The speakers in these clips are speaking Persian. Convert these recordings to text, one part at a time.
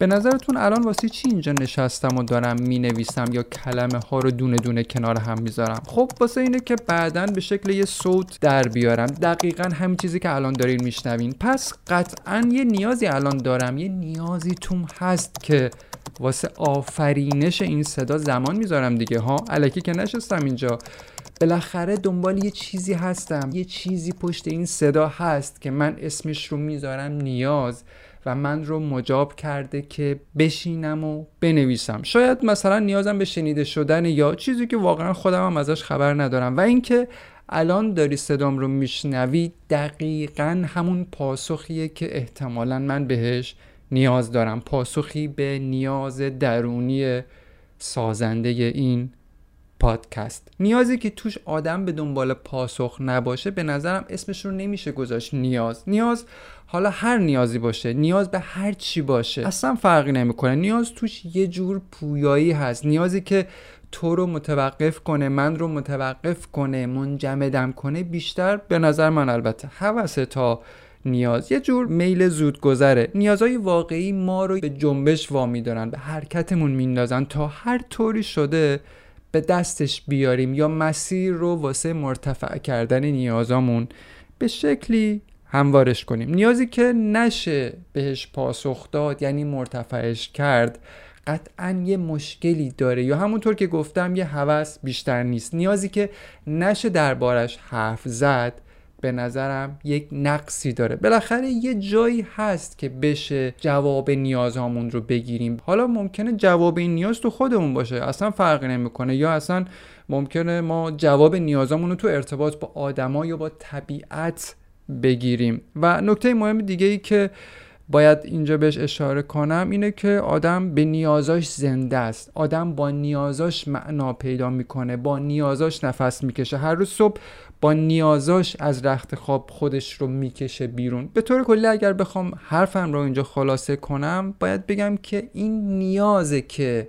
به نظرتون الان واسه چی اینجا نشستم و دارم می نویسم یا کلمه ها رو دونه دونه کنار هم می‌ذارم؟ خب واسه اینه که بعدا به شکل یه صوت در بیارم. دقیقا همین چیزی که الان دارین میشنوین. پس قطعا یه نیازی الان دارم. یه نیازی توم هست که واسه آفرینش این صدا زمان می‌ذارم دیگه ها؟ علکی که نشستم اینجا. بالاخره دنبال یه چیزی هستم. یه چیزی پشت این صدا هست که من اسمش رو می‌ذارم نیاز. و من رو مجاب کرده که بشینم و بنویسم. شاید مثلا نیازم به شنیده شدن یا چیزی که واقعا خودم هم ازش خبر ندارم. و اینکه الان داری صدام رو میشنوی دقیقا همون پاسخیه که احتمالا من بهش نیاز دارم. پاسخی به نیاز درونی سازنده این پادکست. نیازی که توش آدم به دنبال پاسخ نباشه به نظرم اسمش رو نمیشه گذاشت نیاز. نیاز حالا هر نیازی باشه. نیاز به هر چی باشه. اصلا فرقی نمی‌کنه. نیاز توش یه جور پویایی هست. نیازی که تو رو متوقف کنه من رو متوقف کنه منجمدم کنه بیشتر به نظر من البته. حوث تا نیاز. یه جور میل زود گذره نیازهای واقعی ما رو به جنبش وامی دارن به حرکتمون میندازن تا هر طوری شده به دستش بیاریم یا مسیر رو واسه مرتفع کردن نیازامون به شکلی هموارش کنیم. نیازی که نشه بهش پاسخ داد یعنی مرتفعش کرد قطعا یه مشکلی داره. یا همونطور که گفتم یه هوس بیشتر نیست. نیازی که نشه دربارش حرف زد به نظرم یک نقصی داره. بالاخره یه جایی هست که بشه جواب نیازهامون رو بگیریم. حالا ممکنه جواب این نیاز تو خودمون باشه. اصلا فرقی نمی‌کنه. یا اصلا ممکنه ما جواب نیازمون رو تو ارتباط با آدما یا با طبیعت بگیریم. و نکته مهم دیگه ای که باید اینجا بهش اشاره کنم اینه که آدم به نیازاش زنده است. آدم با نیازاش معنا پیدا می‌کنه با نیازاش نفس می‌کشه. هر روز صبح با نیازاش از رخت خواب خودش رو می‌کشه بیرون. به طور کلی اگر بخوام حرفم رو اینجا خلاصه کنم باید بگم که این نیازه که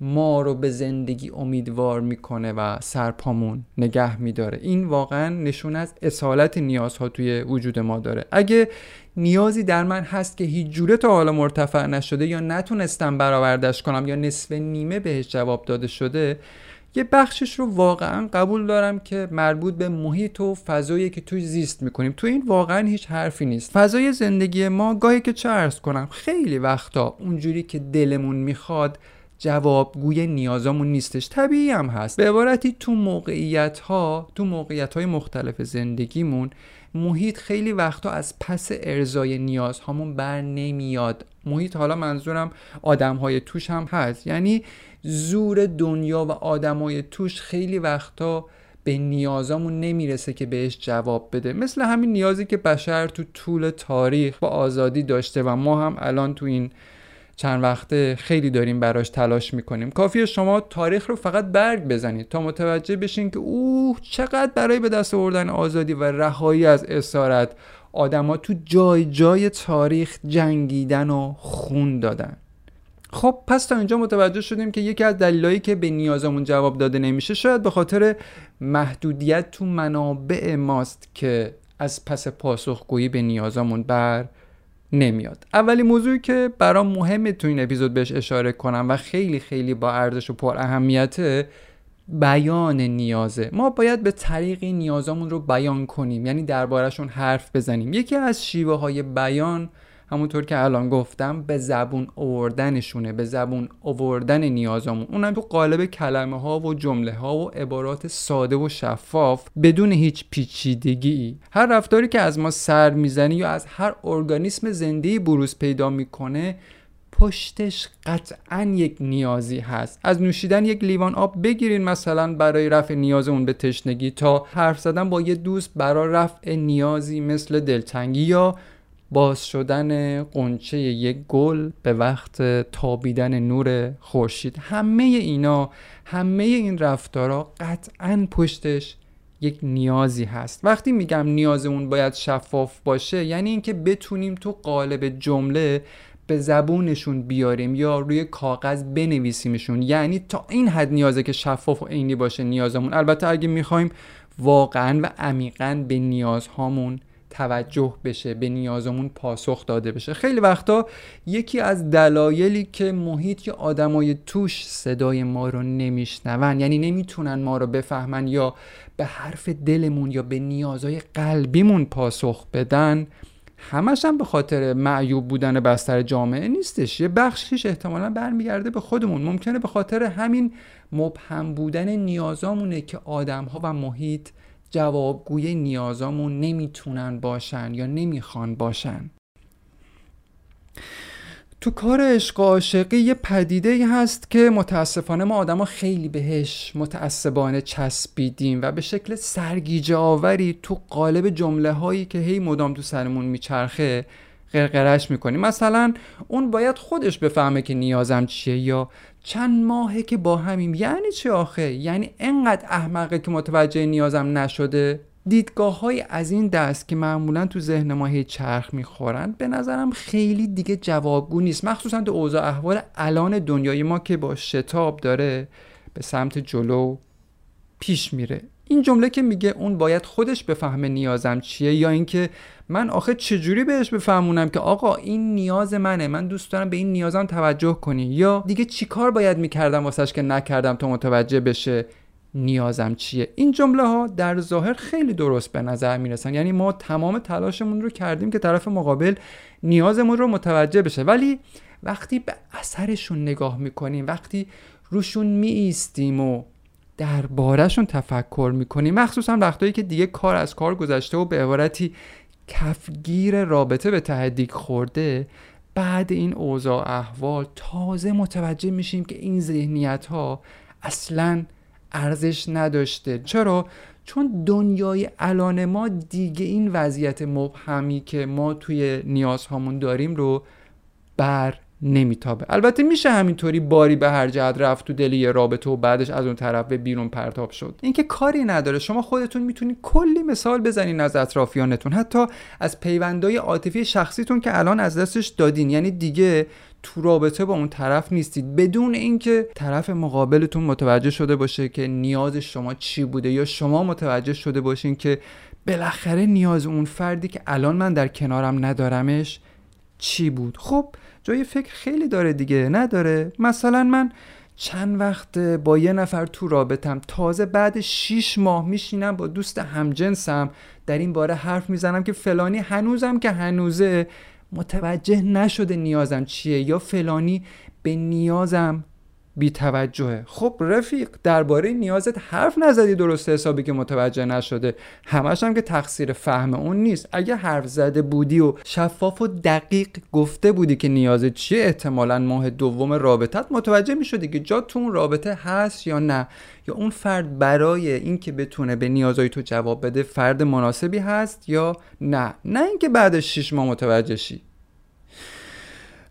ما رو به زندگی امیدوار می‌کنه و سرپامون نگه میداره. این واقعا نشون از اصالت نیازها توی وجود ما داره. اگه نیازی در من هست که هیچ جوره تا حالا مرتفع نشده یا نتونستم برآوردش کنم یا نصف نیمه بهش جواب داده شده یه بخشش رو واقعا قبول دارم که مربوط به محیط و فضایی که توی زیست می‌کنیم. تو این واقعا هیچ حرفی نیست. فضای زندگی ما گاهی که چه ارز کنم خیلی وقتا اونجوری که دلمون می‌خواد جوابگوی نیازامون نیستش. طبیعی هم هست. به عبارتی تو موقعیت ها تو موقعیت های مختلف زندگیمون محیط خیلی وقتا از پس ارزای نیازهامون بر نمیاد. محیط حالا منظورم آدم های توش هم هست. یعنی زور دنیا و آدمای توش خیلی وقتا به نیازامون نمی‌رسه که بهش جواب بده. مثل همین نیازی که بشر تو طول تاریخ با آزادی داشته و ما هم الان تو این چند وقته خیلی داریم براش تلاش می‌کنیم. کافیه شما تاریخ رو فقط برگ بزنید تا متوجه بشین که اوه چقدر برای به دست آوردن آزادی و رهایی از اسارت آدما تو جای جای تاریخ جنگیدن و خون دادن. خب پس تا اینجا متوجه شدیم که یکی از دلایلی که به نیازمون جواب داده نمیشه شاید به خاطر محدودیت تو منابع ماست که از پس پاسخگویی به نیازمون بر نمیاد. اولی موضوعی که برام مهمه تو این اپیزود بهش اشاره کنم و خیلی خیلی با ارزش و پر اهمیته بیان نیازه. ما باید به طریقی نیازمون رو بیان کنیم یعنی دربارهشون حرف بزنیم. یکی از شیوه های بیان همونطور که الان گفتم به زبون آوردنشونه به زبون آوردن نیازمون اونم تو قالب کلمه ها و جمله ها و عبارات ساده و شفاف بدون هیچ پیچیدگی. هر رفتاری که از ما سر می‌زنه یا از هر ارگانیسم زنده بروز پیدا می‌کنه پشتش قطعا یک نیازی هست. از نوشیدن یک لیوان آب بگیرین مثلا برای رفع نیاز اون به تشنگی تا حرف زدن با یه دوست برای رفع نیازی مثل دلتنگی یا باز شدن قنچه یک گل به وقت تابیدن نور خورشید. همه اینا همه این رفتارا قطعا پشتش یک نیازی هست. وقتی میگم نیازمون باید شفاف باشه یعنی اینکه بتونیم تو قالب جمله به زبونشون بیاریم یا روی کاغذ بنویسیمشون. یعنی تا این حد نیازه که شفاف و عینی باشه نیازمون. البته اگه می‌خوایم واقعا و عمیقا به نیازهامون توجه بشه به نیازمون پاسخ داده بشه. خیلی وقتا یکی از دلایلی که محیط یا آدمای توش صدای ما رو نمیشنون یعنی نمی‌تونن ما رو بفهمن یا به حرف دلمون یا به نیازهای قلبیمون پاسخ بدن همش هم به خاطر معیوب بودن بستر جامعه نیستش. یه بخشیش احتمالا برمیگرده به خودمون. ممکنه به خاطر همین مبهم بودن نیازامونه که آدم ها و محیط جوابگوی نیازامون نمی‌تونن باشن یا نمی‌خوان باشن. تو کار عشق عاشقی یه پدیده هست که متاسفانه ما آدما خیلی بهش متعصبانه چسبیدیم و به شکل سرگیجه آوری تو قالب جمله هایی که هی مدام تو سرمون میچرخه قرقرش می‌کنیم مثلا اون باید خودش بفهمه که نیازم چیه یا چند ماهه که با همیم. یعنی چه آخه؟ یعنی انقدر احمقه که متوجه نیازم نشده؟ دیدگاه های از این دست که معمولا تو ذهن ما هی چرخ می‌خورن به نظرم خیلی دیگه جوابگو نیست. مخصوصا تو اوضاع احوال الان دنیای ما که با شتاب داره به سمت جلو پیش میره. این جمله که میگه اون باید خودش بفهمه نیازم چیه یا اینکه من آخه چجوری بهش بفهمونم که آقا این نیاز منه من دوست دارم به این نیازم توجه کنی؟ یا دیگه چیکار باید می‌کردم واسش که نکردم تا متوجه بشه نیازم چیه؟ این جمله ها در ظاهر خیلی درست به نظر می‌رسن. یعنی ما تمام تلاشمون رو کردیم که طرف مقابل نیازمون رو متوجه بشه. ولی وقتی به اثرشون نگاه می‌کنیم وقتی روشون میایستیم و دربارهشون تفکر می‌کنیم مخصوصا وقتایی که دیگه کار از کار گذشته و به عبارتی کفگیر رابطه به تهدیک خورده بعد این اوضاع احوال تازه متوجه میشیم که این ذهنیت ها اصلا ارزش نداشته. چرا؟ چون دنیای الان ما دیگه این وضعیت مبهمی که ما توی نیازهامون داریم رو بر نمیتابه. البته میشه همینطوری باری به هر جهت رفت تو دل یه رابطه و بعدش از اون طرف به بیرون پرتاب شد. اینکه کاری نداره. شما خودتون می‌تونید کلی مثال بزنین از اطرافیانتون. حتی از پیوندهای عاطفی شخصیتون که الان از دستش دادین. یعنی دیگه تو رابطه با اون طرف نیستید. بدون اینکه طرف مقابلتون متوجه شده باشه که نیاز شما چی بوده یا شما متوجه شده باشین که بالاخره نیاز اون فردی که الان من در کنارم ندارمش چی بود. خب جای فکر خیلی داره دیگه نداره. مثلا من چند وقت با یه نفر تو رابطم تازه بعد 6 ماه میشینم با دوست همجنسم در این باره حرف می‌زنم که فلانی هنوزم که هنوزه. متوجه نشده نیازم چیه یا فلانی به نیازم بی توجهه خب رفیق درباره نیازت حرف نزدی درست حسابی که متوجه نشده. همش هم که تقصیر فهم اون نیست. اگه حرف زده بودی و شفاف و دقیق گفته بودی که نیازت چیه احتمالا ماه دوم رابطت متوجه می شدی که جا تو اون رابطه هست یا نه. یا اون فرد برای اینکه بتونه به نیازهای تو جواب بده فرد مناسبی هست یا نه. نه اینکه بعد شیش ماه متوجه شی.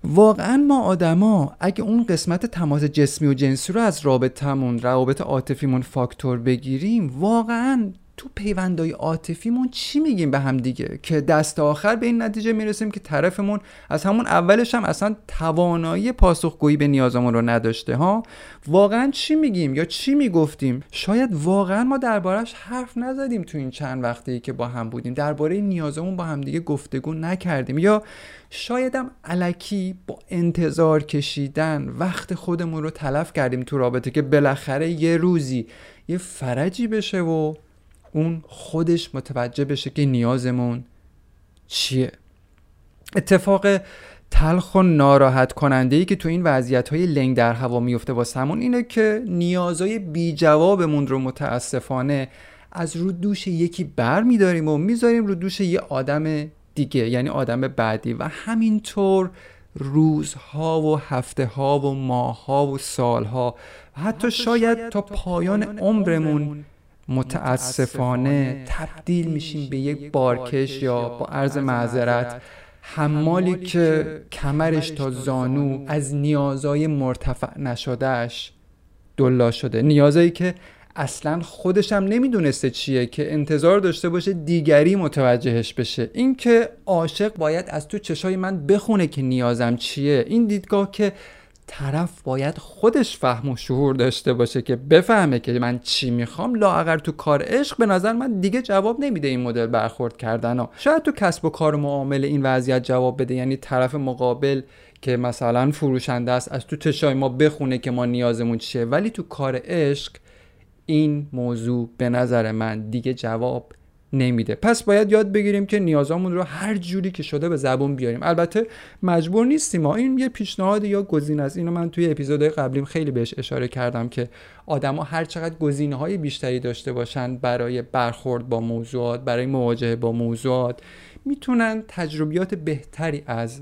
واقعا ما آدما اگه اون قسمت تماس جسمی و جنسی رو از رابطمون روابط عاطفیمون فاکتور بگیریم واقعا تو پیوندهای عاطفیمون چی میگیم به هم دیگه؟ که دست آخر به این نتیجه می‌رسیم که طرفمون از همون اولش هم اصلا توانایی پاسخگویی به نیازمون رو نداشته ها؟ واقعا چی میگیم یا چی می‌گفتیم؟ شاید واقعا ما دربارش حرف نزدیم تو این چند وقتی که با هم بودیم. درباره نیازمون با هم دیگه گفتگو نکردیم. یا شایدم علکی با انتظار کشیدن وقت خودمون رو تلف کردیم تو رابطه که بالاخره یه روزی یه فرجی بشه و اون خودش متوجه بشه که نیازمون چیه. اتفاق تلخ و ناراحت کننده ای که تو این وضعیت های لنگ در هوا میفته واسمون اینه که نیازهای بی جوابمون رو متاسفانه از رو دوش یکی بر میداریم و می‌ذاریم رو دوش یه آدم دیگه یعنی آدم بعدی و همینطور روزها و هفته ها و ماهها و سالها و حتی شاید تا پایان عمرمون متاسفانه تبدیل میشیم به یک بارکش یا با عرض معذرت حمالی که کمرش تا زانو از نیازای مرتفع نشدهش دلا شده. نیازایی که اصلا خودش هم نمی‌دونسته چیه که انتظار داشته باشه دیگری متوجهش بشه. اینکه عاشق باید از تو چشای من بخونه که نیازم چیه. این دیدگاه که طرف باید خودش فهم و شعور داشته باشه که بفهمه که من چی می‌خوام. لااقل تو کار عشق به نظر من دیگه جواب نمیده این مدل برخورد کردن ها. شاید تو کسب و کار و معامله این وضعیت جواب بده. یعنی طرف مقابل که مثلا فروشنده است از تو تشای ما بخونه که ما نیازمون چیه. ولی تو کار عشق این موضوع به نظر من دیگه جواب نمیده. پس باید یاد بگیریم که نیازامون رو هر جوری که شده به زبون بیاریم. البته مجبور نیستیم. این یه پیشنهاد یا گزینه است. اینو من توی اپیزودهای قبلیم خیلی بهش اشاره کردم که آدما هر چقدر گزینه های بیشتری داشته باشن برای برخورد با موضوعات برای مواجهه با موضوعات می‌تونن تجربیات بهتری از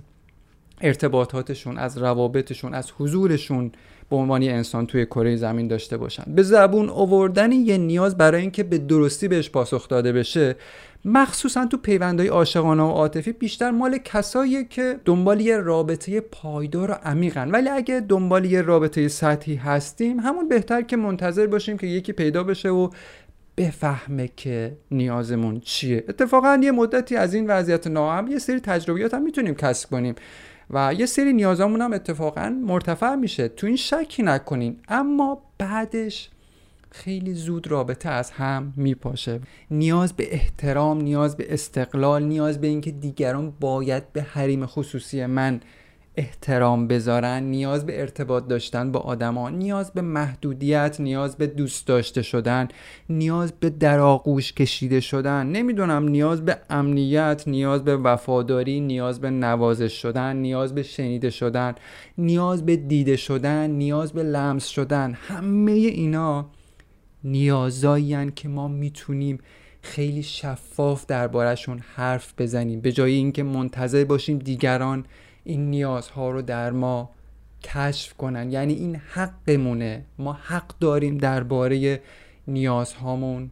ارتباطاتشون از روابطشون از حضورشون به عنوان انسان توی کره زمین داشته باشن. به زبون آوردن یه نیاز برای اینکه به درستی بهش پاسخ داده بشه مخصوصا تو پیوندهای عاشقانه و عاطفی بیشتر مال کسایی که دنبال یه رابطه پایدار و عمیقن. ولی اگه دنبال یه رابطه سطحی هستیم همون بهتر که منتظر باشیم که یکی پیدا بشه و بفهمه که نیازمون چیه. اتفاقا یه مدتی از این وضعیت ناهم یه سری تجربیات هم می‌تونیم کسب کنیم. و یه سری نیازامون هم اتفاقا مرتفع میشه. تو این شکی نکنین اما بعدش خیلی زود رابطه از هم میپاشه. نیاز به احترام نیاز به استقلال نیاز به اینکه دیگران باید به حریم خصوصی من احترام بذارن نیاز به ارتباط داشتن با آدما نیاز به محدودیت نیاز به دوست داشته شدن نیاز به دراغوش کشیده شدن نمی‌دونم نیاز به امنیت نیاز به وفاداری نیاز به نوازش شدن نیاز به شنیده شدن نیاز به دیده شدن نیاز به لمس شدن همه اینا نیازایی که ما می‌تونیم خیلی شفاف دربارهشون حرف بزنیم به جای اینکه منتظر باشیم دیگران این نیازها رو در ما کشف کنن. یعنی این حقمونه. ما حق داریم درباره نیازهامون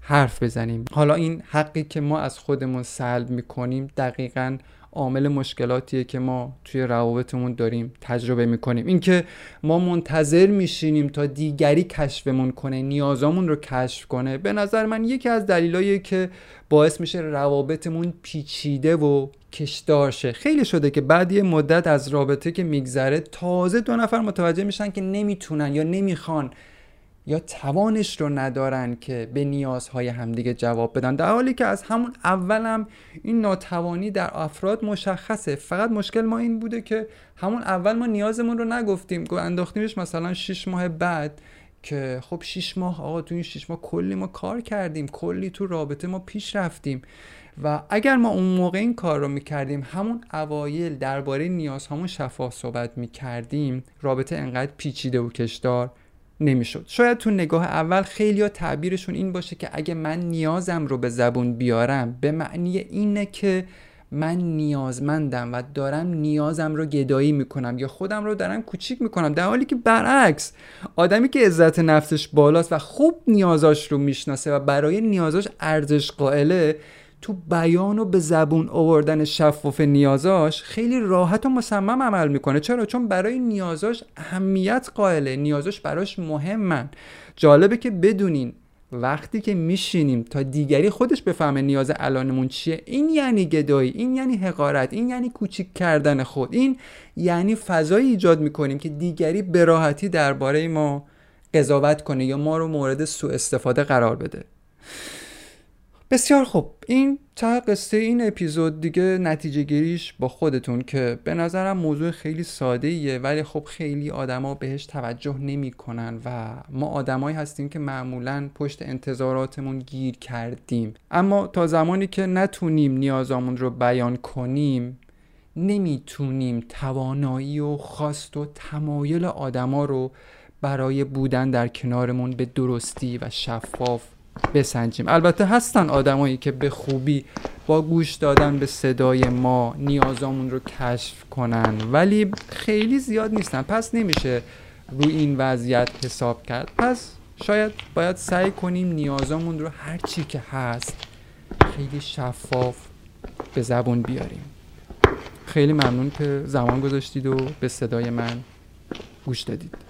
حرف بزنیم. حالا این حقی که ما از خودمون سلب می‌کنیم دقیقا عامل مشکلاتیه که ما توی روابطمون داریم تجربه می‌کنیم. اینکه ما منتظر میشینیم تا دیگری کشفمون کنه نیازامون رو کشف کنه به نظر من یکی از دلایلیه که باعث میشه روابطمون پیچیده و کشدار شه. خیلی شده که بعد یه مدت از رابطه که میگذره تازه دو نفر متوجه میشن که نمی‌تونن یا نمی‌خوان یا توانش رو ندارن که به نیازهای همدیگه جواب بدن. در حالی که از همون اولم هم این ناتوانی در افراد مشخصه. فقط مشکل ما این بوده که همون اول ما نیازمون رو نگفتیم. انداختیمش مثلا 6 ماه بعد که خب 6 ماه آقا تو این 6 ماه کلی ما کار کردیم. کلی تو رابطه ما پیش رفتیم. و اگر ما اون موقع این کار رو می‌کردیم همون اوایل درباره نیازهامون شفاف صحبت می‌کردیم رابطه انقدر پیچیده و کشدار نمی‌شد. شاید تو نگاه اول خیلی ها تعبیرشون این باشه که اگه من نیازم رو به زبون بیارم به معنی اینه که من نیازمندم و دارم نیازم رو گدایی می‌کنم یا خودم رو دارم کوچیک می‌کنم. در حالی که برعکس آدمی که عزت نفسش بالاست و خوب نیازاش رو می‌شناسه و برای نیازاش ارزش قائله تو بیان و به زبون آوردن شفاف نیازاش خیلی راحت و مصمم عمل می‌کنه. چرا؟ چون برای نیازاش اهمیت قائله. نیازاش براش مهمن. جالبه که بدونین وقتی که میشینیم تا دیگری خودش بفهمه نیاز الانمون چیه این یعنی گدایی این یعنی حقارت این یعنی کوچیک کردن خود این یعنی فضایی ایجاد می‌کنیم که دیگری به راحتی درباره ما قضاوت کنه یا ما رو مورد سوء استفاده قرار بده. بسیار خوب. این تا قصه این اپیزود دیگه نتیجه گیریش با خودتون که به نظرم موضوع خیلی ساده ایه ولی خب خیلی آدما بهش توجه نمی‌کنن و ما آدمایی هستیم که معمولا پشت انتظاراتمون گیر کردیم. اما تا زمانی که نتونیم نیازامون رو بیان کنیم نمی‌تونیم توانایی و خواست و تمایل آدما رو برای بودن در کنارمون به درستی و شفاف بسنجیم. البته هستن آدمایی که به خوبی با گوش دادن به صدای ما نیازامون رو کشف کنن ولی خیلی زیاد نیستن. پس نمیشه روی این وضعیت حساب کرد. پس شاید باید سعی کنیم نیازامون رو هر چی که هست خیلی شفاف به زبون بیاریم. خیلی ممنون که زمان گذاشتید و به صدای من گوش دادید.